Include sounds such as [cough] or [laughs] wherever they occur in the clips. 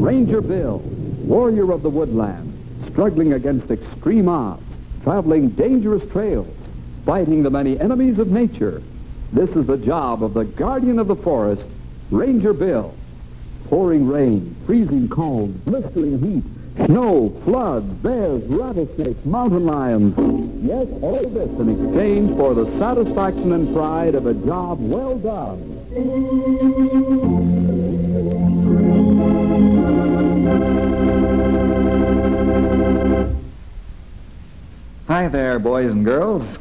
Ranger Bill, warrior of the woodland, struggling against extreme odds, traveling dangerous trails, fighting the many enemies of nature. This is the job of the guardian of the forest, Ranger Bill. Pouring rain, freezing cold, blistering heat, snow, flood, bears, rattlesnakes, mountain lions. Yes, all this in exchange for the satisfaction and pride of a job well done. Hi there, boys and girls.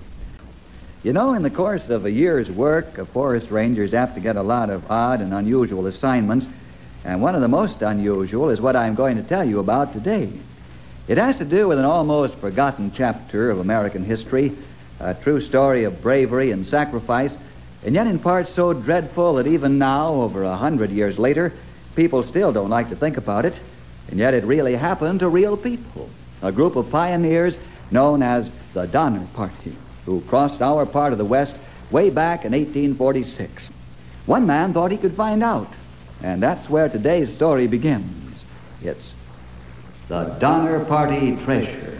You know, in the course of a year's work, a forest ranger is apt to get a lot of odd and unusual assignments, and one of the most unusual is what I'm going to tell you about today. It has to do with an almost forgotten chapter of American history, a true story of bravery and sacrifice, and yet in part so dreadful that even now, over a hundred years later, people still don't like to think about it, and yet it really happened to real people, a group of pioneers known as the Donner Party, who crossed our part of the West way back in 1846. One man thought he could find out, and that's where today's story begins. It's the Donner Party treasure.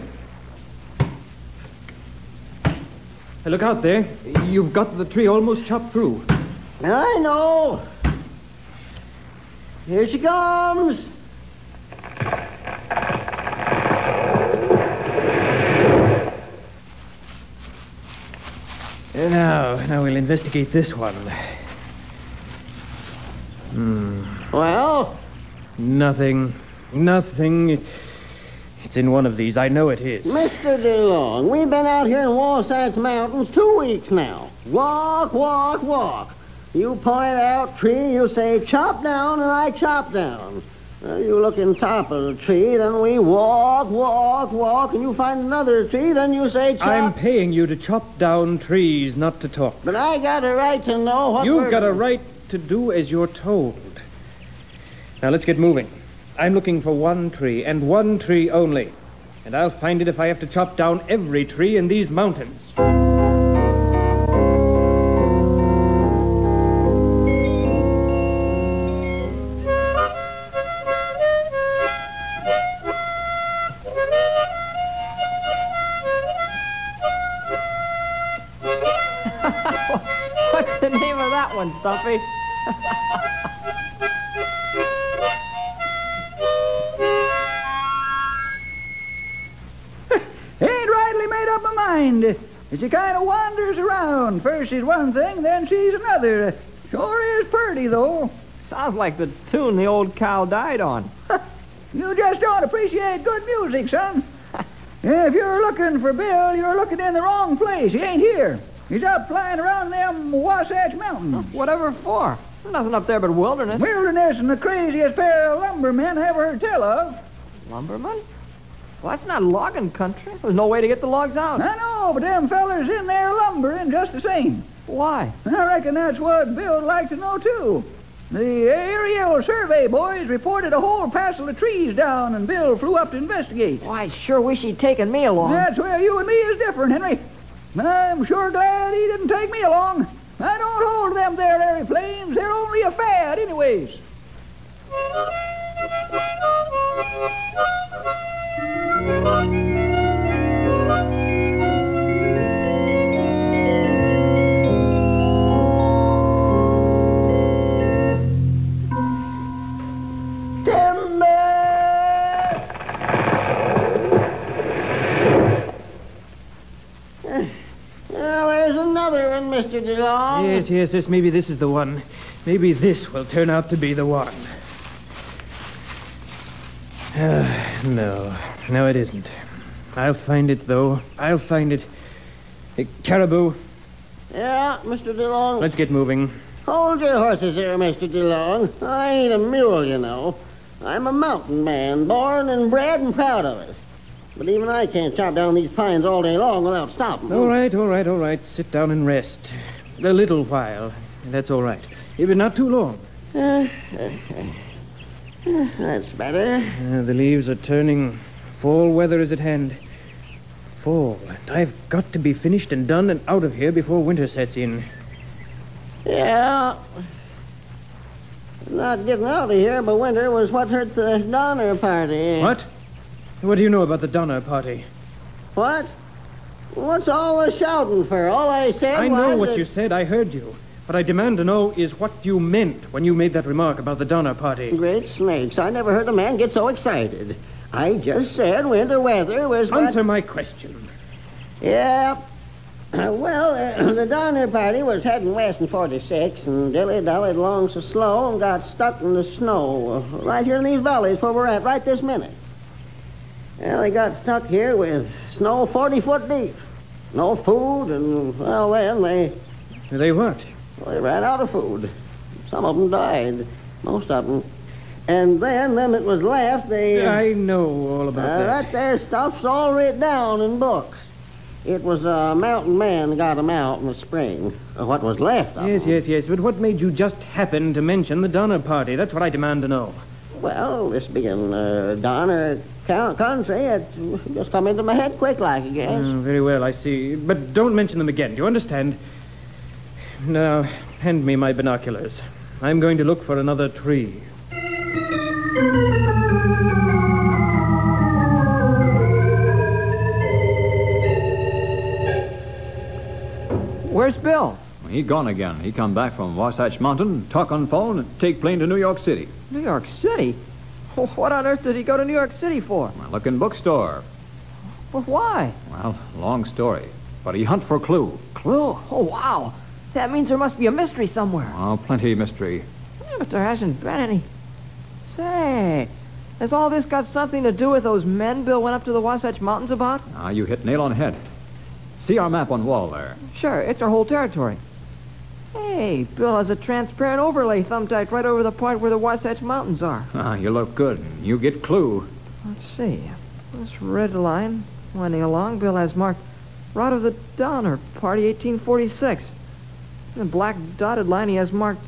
Hey, look out there. You've got the tree almost chopped through. I know. Here she comes. Now, now we'll investigate this one. Well, Nothing. Nothing. It's in one of these. I know it is. Mr. DeLong, we've been out here in Wasatch Mountains two weeks now. Walk, walk, walk. You point out tree, you say chop down, and I chop down. Uh, you look in top of the tree, then we walk, walk, walk, and you find another tree, then you say chop. I'm paying you to chop down trees, not to talk. But I got a right to know what You've we're- got a right to do as you're told. Now let's get moving. I'm looking for one tree, and one tree only. And I'll find it if I have to chop down every tree in these mountains. [laughs] What's the name of that one? She's one thing, then she's another. Sure is pretty, though. Sounds like the tune the old cow died on. [laughs] You just don't appreciate good music, son. [laughs] if you're looking for Bill, you're looking in the wrong place. He ain't here. He's up flying around them Wasatch Mountains. Whatever for? There's nothing up there but wilderness. Wilderness and the craziest pair of lumbermen I ever heard tell of. Lumberman? Well, that's not logging country. There's no way to get the logs out. I know, but them fellers in there lumbering just the same. Why? I reckon that's what Bill'd like to know, too. The aerial survey boys reported a whole parcel of trees down, and Bill flew up to investigate. Why, I sure wish he'd taken me along. That's where you and me is different, Henry. I'm sure glad he didn't take me along. I don't hold them there airplanes. They're only a fad, anyways. Yes, yes, yes. Maybe this is the one. Maybe this will turn out to be the one. Ah, [sighs] no, no, it isn't. I'll find it, though. I'll find it. Hey, caribou, Yeah, Mr. DeLong. let's get moving. Hold your horses there, Mr. DeLong. I ain't a mule, you know. I'm a mountain man, born and bred and proud of it. But even I can't chop down these pines all day long without stopping. All right, all right, all right. Sit down and rest. A little while. That's all right. If not too long. Uh, [laughs] That's better. Uh, the leaves are turning. Fall weather is at hand. Fall. And I've got to be finished and done and out of here before winter sets in. Yeah. Not getting out of here by winter was what hurt the Donner party. What? What do you know about the Donner party? What? What's all the shouting for? All I said I know what that- you said. I heard you. What I demand to know is what you meant when you made that remark about the Donner party. Great snakes. I never heard a man get so excited. I just said winter weather was what... Answer my question. Yeah. Uh, well, uh, [clears throat] the Donner party was heading west in 46 and dilly-dallied along so slow and got stuck in the snow uh, right here in these valleys where we're at right this minute. Well, they got stuck here with snow 40 foot deep. No food, and, well, then they, They what? Well, they ran out of food. Some of them died, most of them. And then, them that was left, they... I know all Uh, about that that. there stuff's all written down in books. It was a mountain man got 'em out in the spring. uh, What was left of Yes, 'em. yes, yes. Yes. But what made you just happen to mention the Donner party? That's what I demand to know. Well, this being uh, Donner coun- country, it just come into my head quick like, I guess. Oh, very well, I see. But don't mention them again. Do you understand? Now, hand me my binoculars. I'm going to look for another tree. Where's Bill? He gone again. He come back from Wasatch Mountain, talk on phone, and take plane to New York City. New York City? [laughs] What on earth did he go to New York City for? I look in bookstore. Well, why? Well, long story. But he hunt for clue. Clue? Oh, wow. That means there must be a mystery somewhere. Oh, plenty of mystery. Yeah, but there hasn't been any. Say, has all this got something to do with those men Bill went up to the Wasatch Mountains about? Ah, you hit nail on head. See our map on the wall there. Sure, it's our whole territory. Hey, Bill has a transparent overlay thumbtacked right over the point where the Wasatch Mountains are. [laughs] Ah, you look good. You get clue. Let's see. This red line winding along, Bill has marked Route of the Donner, Party 1846. The black dotted line he has marked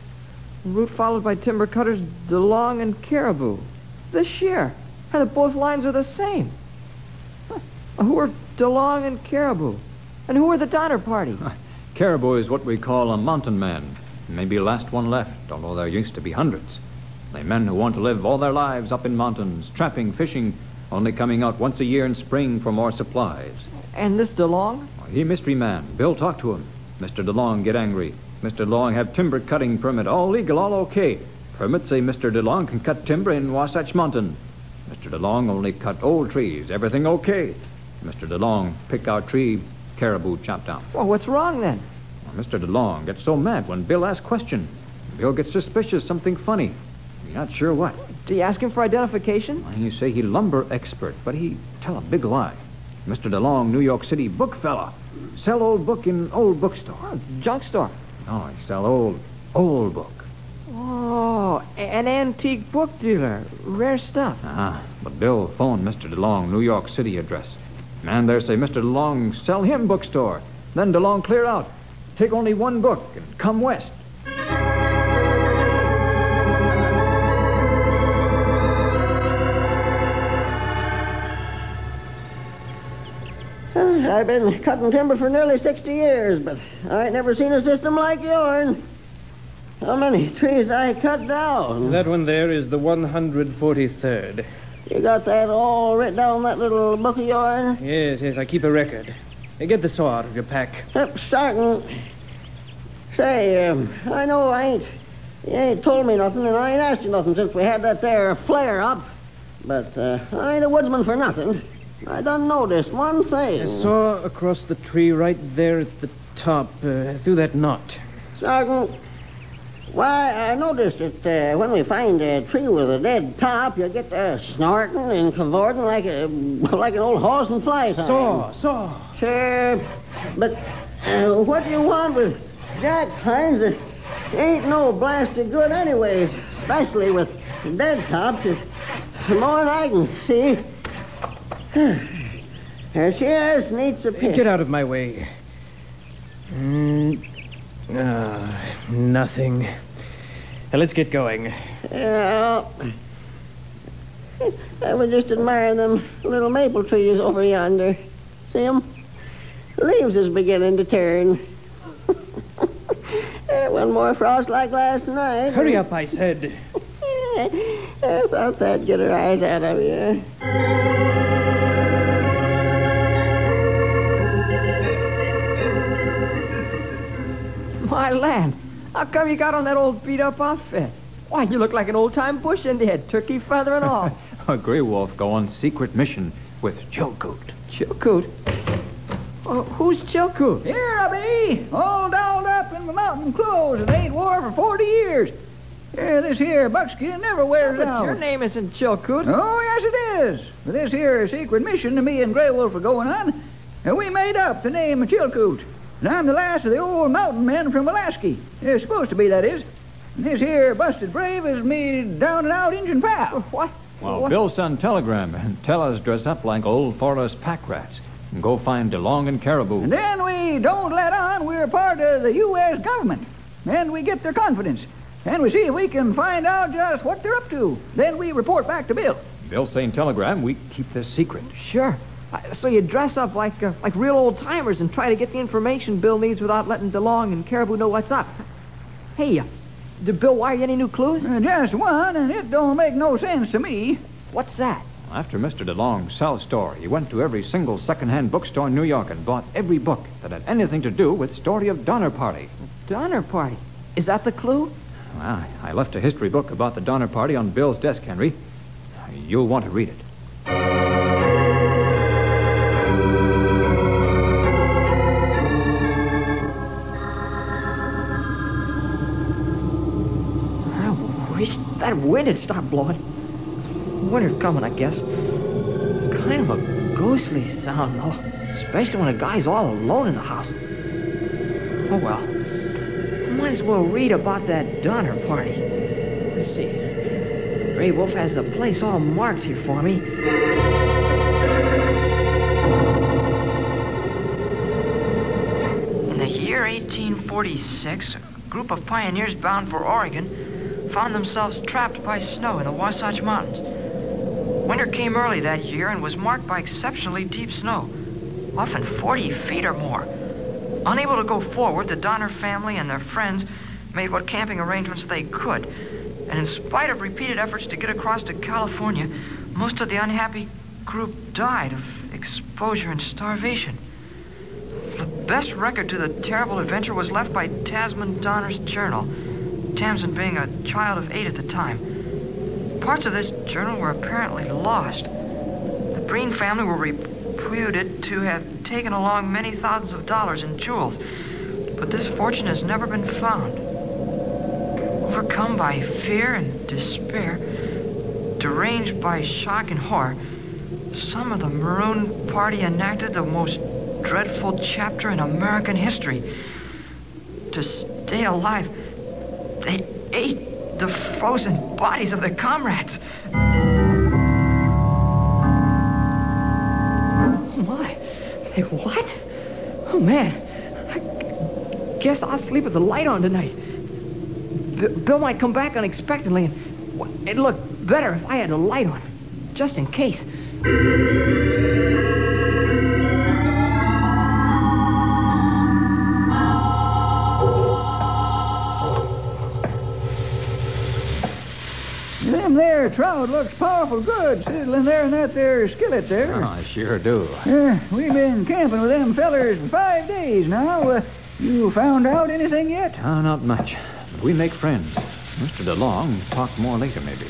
route followed by timber cutters DeLong and Caribou. This year. And both lines are the same. Huh. Who are DeLong and Caribou? And who are the Donner Party? Caribou is what we call a mountain man. Maybe last one left, although there used to be hundreds. They men who want to live all their lives up in mountains, trapping, fishing, only coming out once a year in spring for more supplies. And this DeLong? He mystery man. Bill talk to him. Mr. DeLong get angry. Mr. DeLong have timber cutting permit. All legal, all okay. Permit say Mr. DeLong can cut timber in Wasatch Mountain. Mr. DeLong only cut old trees. Everything okay. Mr. DeLong pick out tree, caribou chop down. Well, what's wrong then? Well, Mr. DeLong gets so mad when Bill asks question. Bill gets suspicious, something funny. He not sure what. Do you ask him for identification? He say he lumber expert, but he tell a big lie. Mr. DeLong, New York City book fella. Sell old book in old bookstore. Junk store. No, he sell old, old book. Oh, an antique book dealer. Rare stuff. Ah, but Bill phoned Mr. DeLong, New York City address. Man there say Mr. DeLong sell him bookstore. Then DeLong clear out. Take only one book and come west. [sighs] I've been cutting timber for nearly 60 years, but I ain't never seen a system like yourn. How many trees I cut down? That one there is the 143rd. You got that all written down that little book of yourn? Yes, yes, I keep a record. Get the saw out of your pack. Yep, starting. Say, um, I know I ain't, you ain't told me nothing, and I ain't asked you nothing since we had that there flare up. But uh, I ain't a woodsman for nothing. I done noticed one thing. I saw across the tree right there at the top, uh, through that knot. Sergeant, why, I noticed that uh, when we find a tree with a dead top, you get uh, snorting and cavorting like a [laughs] like an old horse and fly time. Saw, saw. Sure, but uh, what do you want with jack pines that ain't no blasted good anyways, especially with dead tops, is more than I can see. [sighs] There she is, needs a pinch. Get out of my way. Mm, ah, nothing. Now, let's get going. Yeah. I was just admiring them little maple trees over yonder. See 'em? The leaves is beginning to turn. [laughs] One more frost like last night. Hurry up, I said. [laughs] I thought that'd get her eyes out of you. My land, how come you got on that old beat-up outfit? Why, you look like an old-time bush Indian, turkey feather and all. [laughs] A Grey Wolf go on secret mission with Chilkoot. Chilkoot? Oh, who's Chilkoot? Here I be, all dolled up in my mountain clothes and ain't wore for 40 years. Yeah, this here buckskin never wears But out. your name isn't Chilkoot. Oh, yes, it is. For this here secret mission that me and Grey Wolf are going on, and we made up the name of Chilkoot. And I'm the last of the old mountain men from Alaska. They're supposed to be, that is. And this here busted brave is me down and out Injun pal. What? Well, What? Bill sent telegram and tell us dress up like old forest pack rats and go find DeLong and Caribou. And then we don't let on we're part of the U.S. government. And we get their confidence. And we see if we can find out just what they're up to. Then we report back to Bill. Bill saying telegram we keep this secret. Sure. So you dress up like uh, like real old timers and try to get the information Bill needs without letting DeLong and Caribou know what's up. Hey, uh, did Bill wire you any new clues? Uh, Just one, and it don't make no sense to me. What's that? After Mr. DeLong's cell store, he went to every single second-hand bookstore in New York and bought every book that had anything to do with story of Donner Party. Donner Party. Is that the clue? Well, I I left a history book about the Donner Party on Bill's desk, Henry. You'll want to read it. That wind had stopped blowing. Winter's coming, I guess. Kind of a ghostly sound, though. Especially when a guy's all alone in the house. Oh, well. Might as well read about that Donner party. Let's see. Gray Wolf has the place all marked here for me. In the year 1846, a group of pioneers bound for Oregon found themselves trapped by snow in the Wasatch Mountains. Winter came early that year and was marked by exceptionally deep snow, often 40 feet or more. Unable to go forward, the Donner family and their friends made what camping arrangements they could. And in spite of repeated efforts to get across to California, most of the unhappy group died of exposure and starvation. The best record to the terrible adventure was left by Tamsin Donner's journal, Tamsin being a child of eight at the time. Parts of this journal were apparently lost. The Breen family were reputed to have taken along many thousands of dollars in jewels, but this fortune has never been found. Overcome by fear and despair, deranged by shock and horror, some of the Maroon Party enacted the most dreadful chapter in American history. To stay alive, they ate the frozen bodies of their comrades. Oh, my. They what? Oh, man. I guess I'll sleep with the light on tonight. Bill might come back unexpectedly, and it'd look better if I had a light on, just in case. Trout looks powerful good sizzling there in that there skillet there. Oh, I sure do. Yeah, we've been camping with them fellers for five days now. Uh, you found out anything yet? Ah, not much. We make friends. Mr. DeLong talk more later, maybe.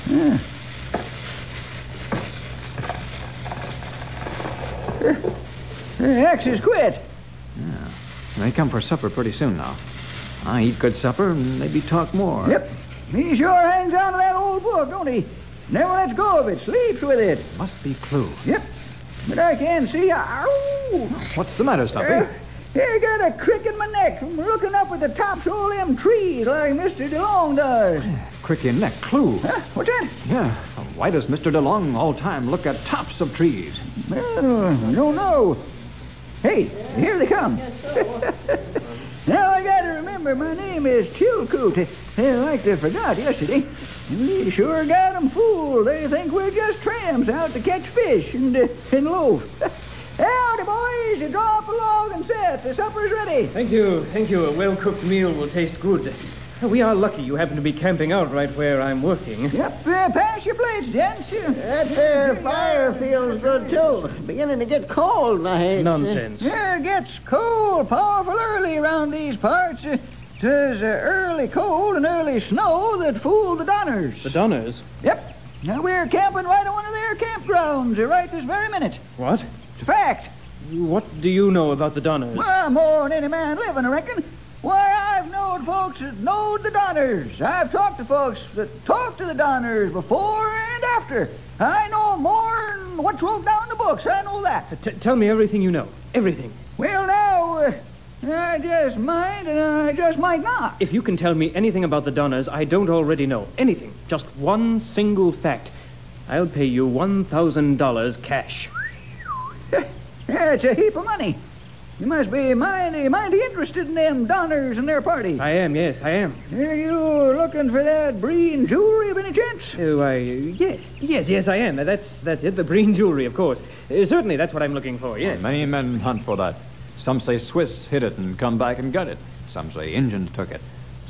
The axe is quit. They come for supper pretty soon now. I eat good supper and maybe talk more. Yep. He sure hangs on to that old book, don't he? Never lets go of it, sleeps with it. Must be clue. Yep. But I can't see. Ow! What's the matter, Uh, Stumpy? here, got a crick in my neck from looking up at the tops of all them trees like Mr. DeLong does. Crick in neck. Clue. Huh? What's that? Yeah. Why does Mr. DeLong all time look at tops of trees? Well, I don't know. Hey, here they come. [laughs] now I gotta remember my name is Chilcoot. I like to forgot yesterday. We sure got 'em fooled. They think we're just tramps out to catch fish and, uh, and loaf. [laughs] Howdy, boys. Draw up a log and set. The supper's ready. Thank you, thank you. A well-cooked meal will taste good. We are lucky you happen to be camping out right where I'm working. Yep, uh, pass your plates, gents. That there fire feels good, too. Beginning to get cold, I hate. Nonsense. Yeah, it gets cold powerful early around these parts. 'Tis uh, early cold and early snow that fooled the Donners. The Donners? Yep. Now we're camping right on one of their campgrounds right this very minute. What? It's a fact. What do you know about the Donners? Well, more than any man living, I reckon. Why, I've known folks that knowed the Donners. I've talked to folks that talked to the Donners before and after. I know more than what's wrote down in the books. I know that. T- tell me everything you know. Everything. Well, now, uh, I just might and I just might not. If you can tell me anything about the Donners I don't already know, anything, just one single fact, I'll pay you $1,000 cash. [laughs] Yeah, it's a heap of money. You must be mighty, mighty interested in them Donners and their party. I am, yes, I am. Are you looking for that Breen jewelry of any chance? Oh, I, yes, yes, yes, I am. That's, that's it, the Breen jewelry, of course. Uh, certainly, that's what I'm looking for, yes. Many men hunt for that. Some say Swiss hid it and come back and got it. Some say Injuns took it.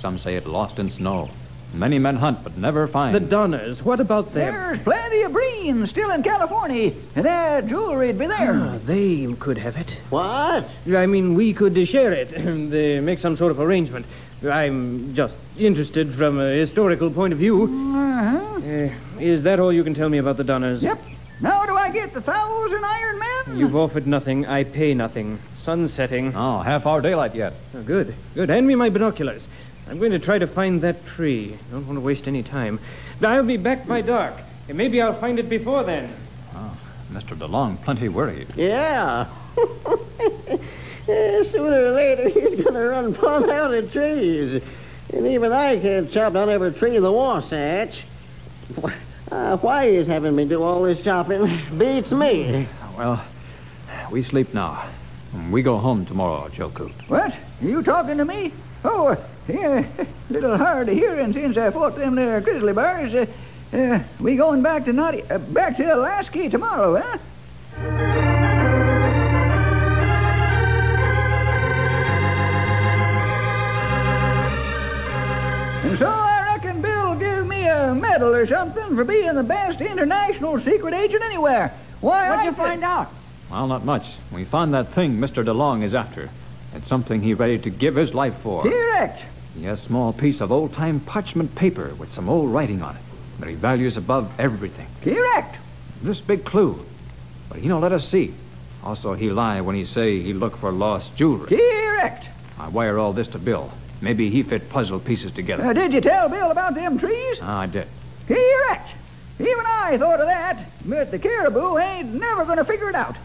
Some say it lost in snow. Many men hunt but never find. The Donners, what about them? There's plenty of Breen still in California, and that jewelry'd be there. Ah, they could have it. What? I mean, we could uh, share it, [clears throat] and uh, make some sort of arrangement. I'm just interested from a historical point of view. Uh-huh. Uh, is that all you can tell me about the Donners? Yep. Now do I get the thousand Iron Men? You've offered nothing, I pay nothing. Sun's setting. Oh, half hour daylight yet. Oh, good, good. Hand me my binoculars. I'm going to try to find that tree. Don't want to waste any time. I'll be back by dark. And maybe I'll find it before then. Mr. DeLong plenty worried. Yeah. [laughs] Eh, Sooner or later, he's going to run plumb out of trees. And even I can't chop down every tree in the Wasatch. [laughs] Wh- Uh, why he's having me do all this chopping [laughs] beats me. Well, we sleep now. We go home tomorrow, Chilcoot. What? Are you talking to me? Oh, yeah, a [laughs] little hard of hearing since I fought them there grizzly bears. Uh, uh, we going back to Naughty, uh, back to Alaska tomorrow, huh? And so medal or something for being the best international secret agent anywhere. Why, What'd I you find out? Well, not much. We found that thing Mr. DeLong is after. It's something he's ready to give his life for. Correct. He has a small piece of old-time parchment paper with some old writing on it that he values above everything. Correct. This big clue. But he don't let us see. Also, he lie when he say he look for lost jewelry. Correct. I wire all this to Bill. Maybe he fit puzzle pieces together. Uh, did you tell Bill about them trees? Ah, I did. Correct. Even I thought of that, but the caribou ain't never going to figure it out.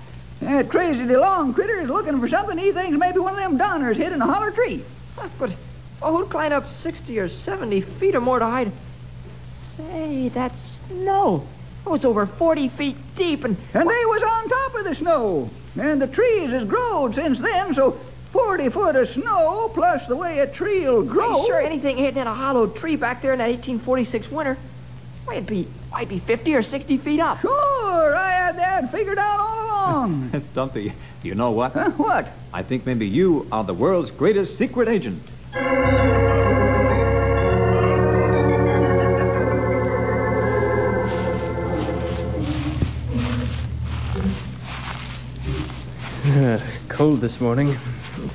That crazy DeLong critter is looking for something he thinks maybe one of them Donners hid in a holler tree. But oh, who'd climb up 60 or 70 feet or more to hide? Say, that snow. It was over 40 feet deep, and And they was on top of the snow. And the trees has growed since then, so 40 foot of snow plus the way a tree'll grow. Sure anything hidden in a hollow tree back there in that 1846 winter. Why, it'd be, why, it'd be 50 or 60 feet up. Sure, I had that figured out all along. [laughs] Stumpy, do you know what? huh? What? I think maybe you are the world's greatest secret agent. [sighs] Cold this morning.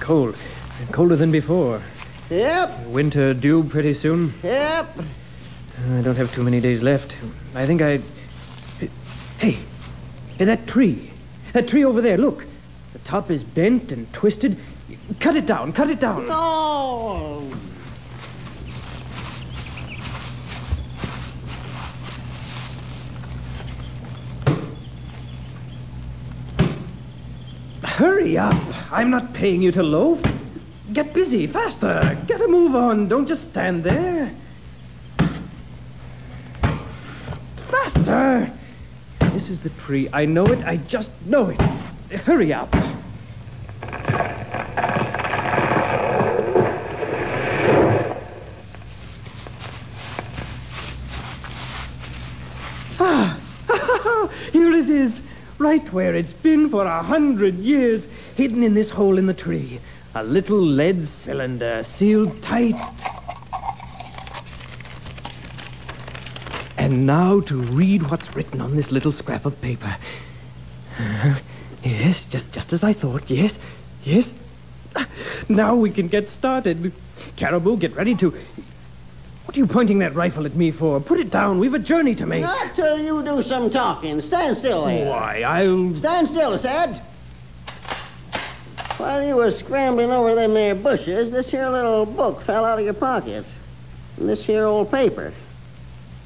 Cold. Colder than before. Yep, Winter due pretty soon. yep. I don't have too many days left. I think I. Hey, hey, that tree. That tree over there, look. The top is bent and twisted. Cut it down, cut it down. No. Hurry up. I'm not paying you to loaf. Get busy, faster. Get a move on. Don't just stand there. Faster. This is the tree. I know it. I just know it. Hurry up. Ah! [laughs] Here it is, right where it's been for a hundred years, hidden in this hole in the tree. A little lead cylinder, sealed tight. And now to read what's written on this little scrap of paper. Uh, yes, just just as I thought. Yes, yes. Now we can get started. Caribou, get ready to. What are you pointing that rifle at me for? Put it down. We've a journey to make. Not till you do some talking. Stand still there. Why, I'll. Stand still, I said. While you were scrambling over them there bushes, this here little book fell out of your pocket. And this here old paper.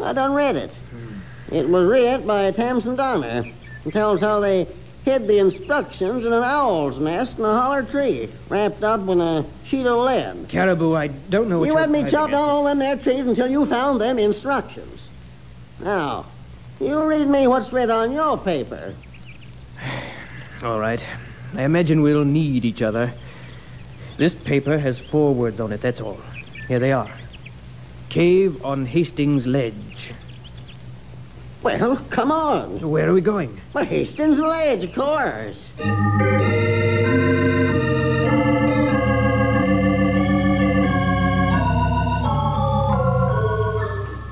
I done read it. It was writ by Tamsin Donner. It tells how they hid the instructions in an owl's nest in a holler tree, wrapped up in a sheet of lead. Caribou, I don't know what You had me chop down all them there trees until you found them instructions. Now, you read me what's writ on your paper. [sighs] All right. I imagine we'll need each other. This paper has four words on it, that's all. Here they are. Cave on Hastings Ledge. Well, come on. Where are we going? Well, Hastings Ledge, of course.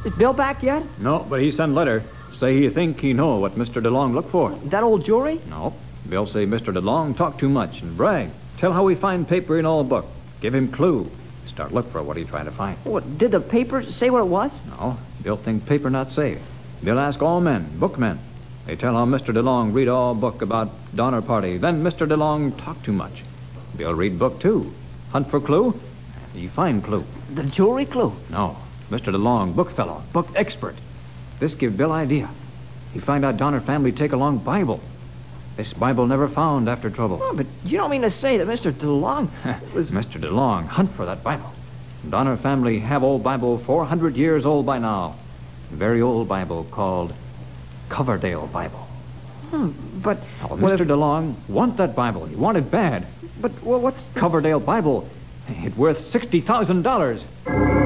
Is Bill back yet? No, but he sent letter. Say he think he know what Mr. DeLong look for. That old jewelry? No. Bill say Mr. DeLong talk too much and brag. Tell how he find paper in all book. Give him clue. Start look for what he try to find. What, did the paper say what it was? No. Bill think paper not safe. Bill ask all men, bookmen. They tell how Mr. DeLong read all book about Donner Party. Then Mr. DeLong talk too much. Bill read book too. Hunt for clue. He find clue. The jewelry clue. No. Mr. DeLong, book fellow, book expert. This give Bill idea. He find out Donner family take along Bible. This Bible never found after trouble. Oh, but you don't mean to say that Mr. DeLong [laughs] was... Mr. DeLong, hunt for that Bible. Donner family have old Bible 400 years old by now. Very old Bible called Coverdale Bible. Hmm, but, Oh, Mr. if- DeLong want that Bible. He want it bad. but well, what's... the- Coverdale Bible. It worth $60,000.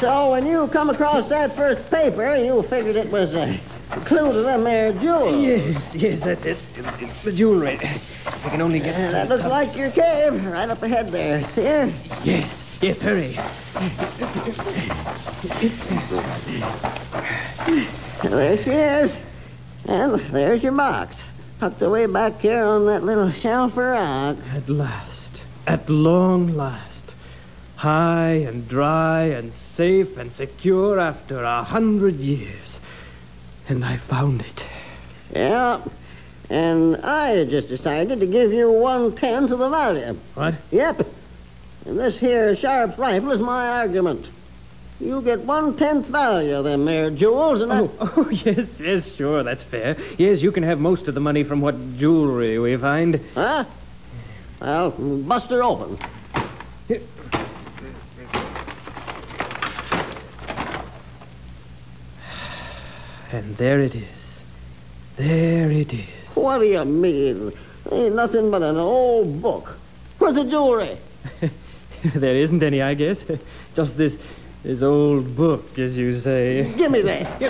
So when you come across that first paper, you figured it was a clue to them there jewels. Yes, yes, that's it. It- It's the jewelry. I can only get... Uh, that looks like your cave, right up ahead there. See it? Yes, yes, hurry. There she is. And there's your box. Tucked away back here on that little shelf of rock. At last, at long last. High and dry and safe and secure after a hundred years. And I found it. Yeah. And I just decided to give you one tenth of the value. What? Yep. And this here Sharp's rifle is my argument. You get one tenth value of them there jewels, and Oh, [laughs] oh, yes, yes, sure, that's fair. Yes, you can have most of the money from what jewelry we find. huh? Well, bust her open. And there it is. There it is. What do you mean? Ain't nothing but an old book. Where's the jewelry? [laughs] there isn't any, I guess. [laughs] Just this, this old book, as you say. Give me that.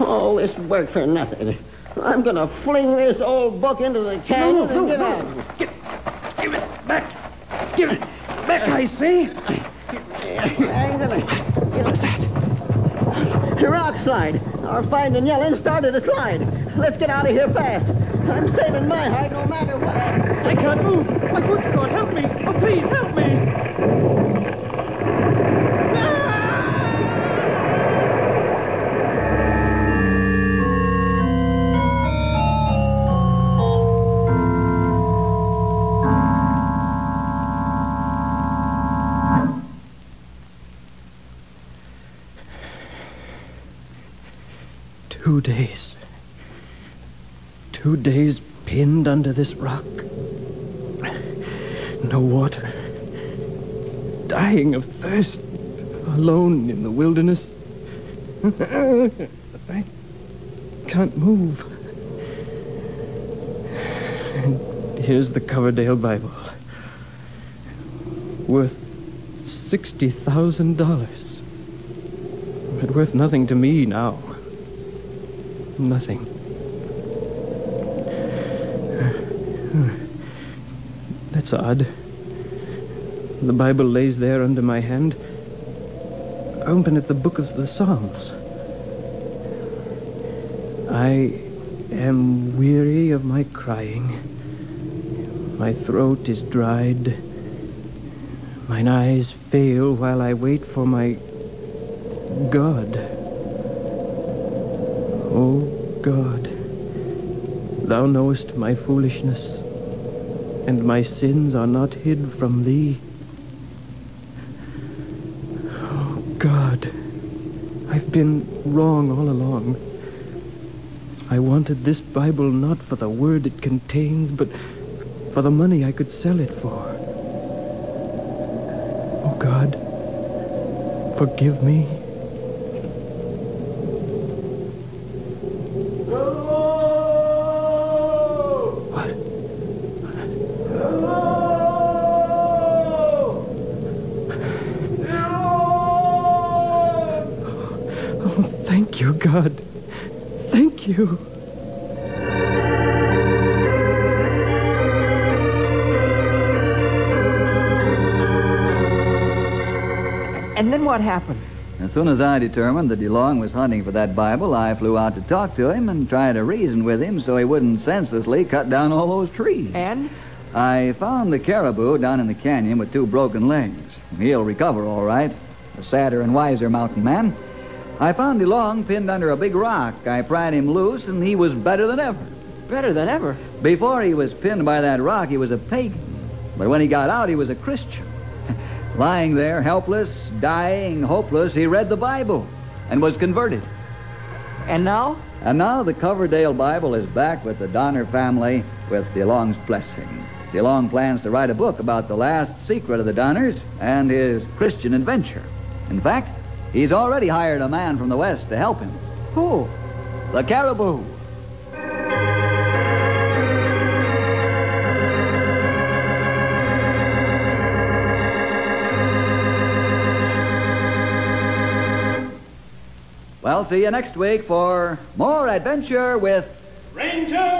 All this work for nothing. I'm gonna fling this old book into the canyon and get out. Give it back. Give it back, I say. I ain't. What's that? Rock slide. Our finding yelling started a slide. Let's get out of here fast. I'm saving my hide no matter what. I can't move. My foot's caught. Help me. Oh, please help Two days. Two days pinned under this rock. No water. Dying of thirst. Alone in the wilderness. [laughs] I can't move. And Here's the Coverdale Bible. Worth $60,000. But worth nothing to me now. Nothing. That's odd. The Bible lays there under my hand. Open at the book of the Psalms. I am weary of my crying. My throat is dried. Mine eyes fail while I wait for my God. Oh God, Thou knowest my foolishness, and my sins are not hid from Thee. Oh God, I've been wrong all along. I wanted this Bible not for the word it contains, but for the money I could sell it for. Oh God, forgive me. God. Thank you. And then what happened? As soon as I determined that DeLong was hunting for that Bible, I flew out to talk to him and try to reason with him so he wouldn't senselessly cut down all those trees. And? I found the caribou down in the canyon with two broken legs. He'll recover all right. A sadder and wiser mountain man. I found DeLong pinned under a big rock. I pried him loose, and he was better than ever. Better than ever. Before he was pinned by that rock, he was a pagan. But when he got out, he was a Christian. [laughs] Lying there, helpless, dying, hopeless, he read the Bible and was converted. And now? And now the Coverdale Bible is back with the Donner family with DeLong's blessing. DeLong plans to write a book about the last secret of the Donners and his Christian adventure. In fact, he's already hired a man from the West to help him. Who? The Caribou. Well, see you next week for more adventure with Ranger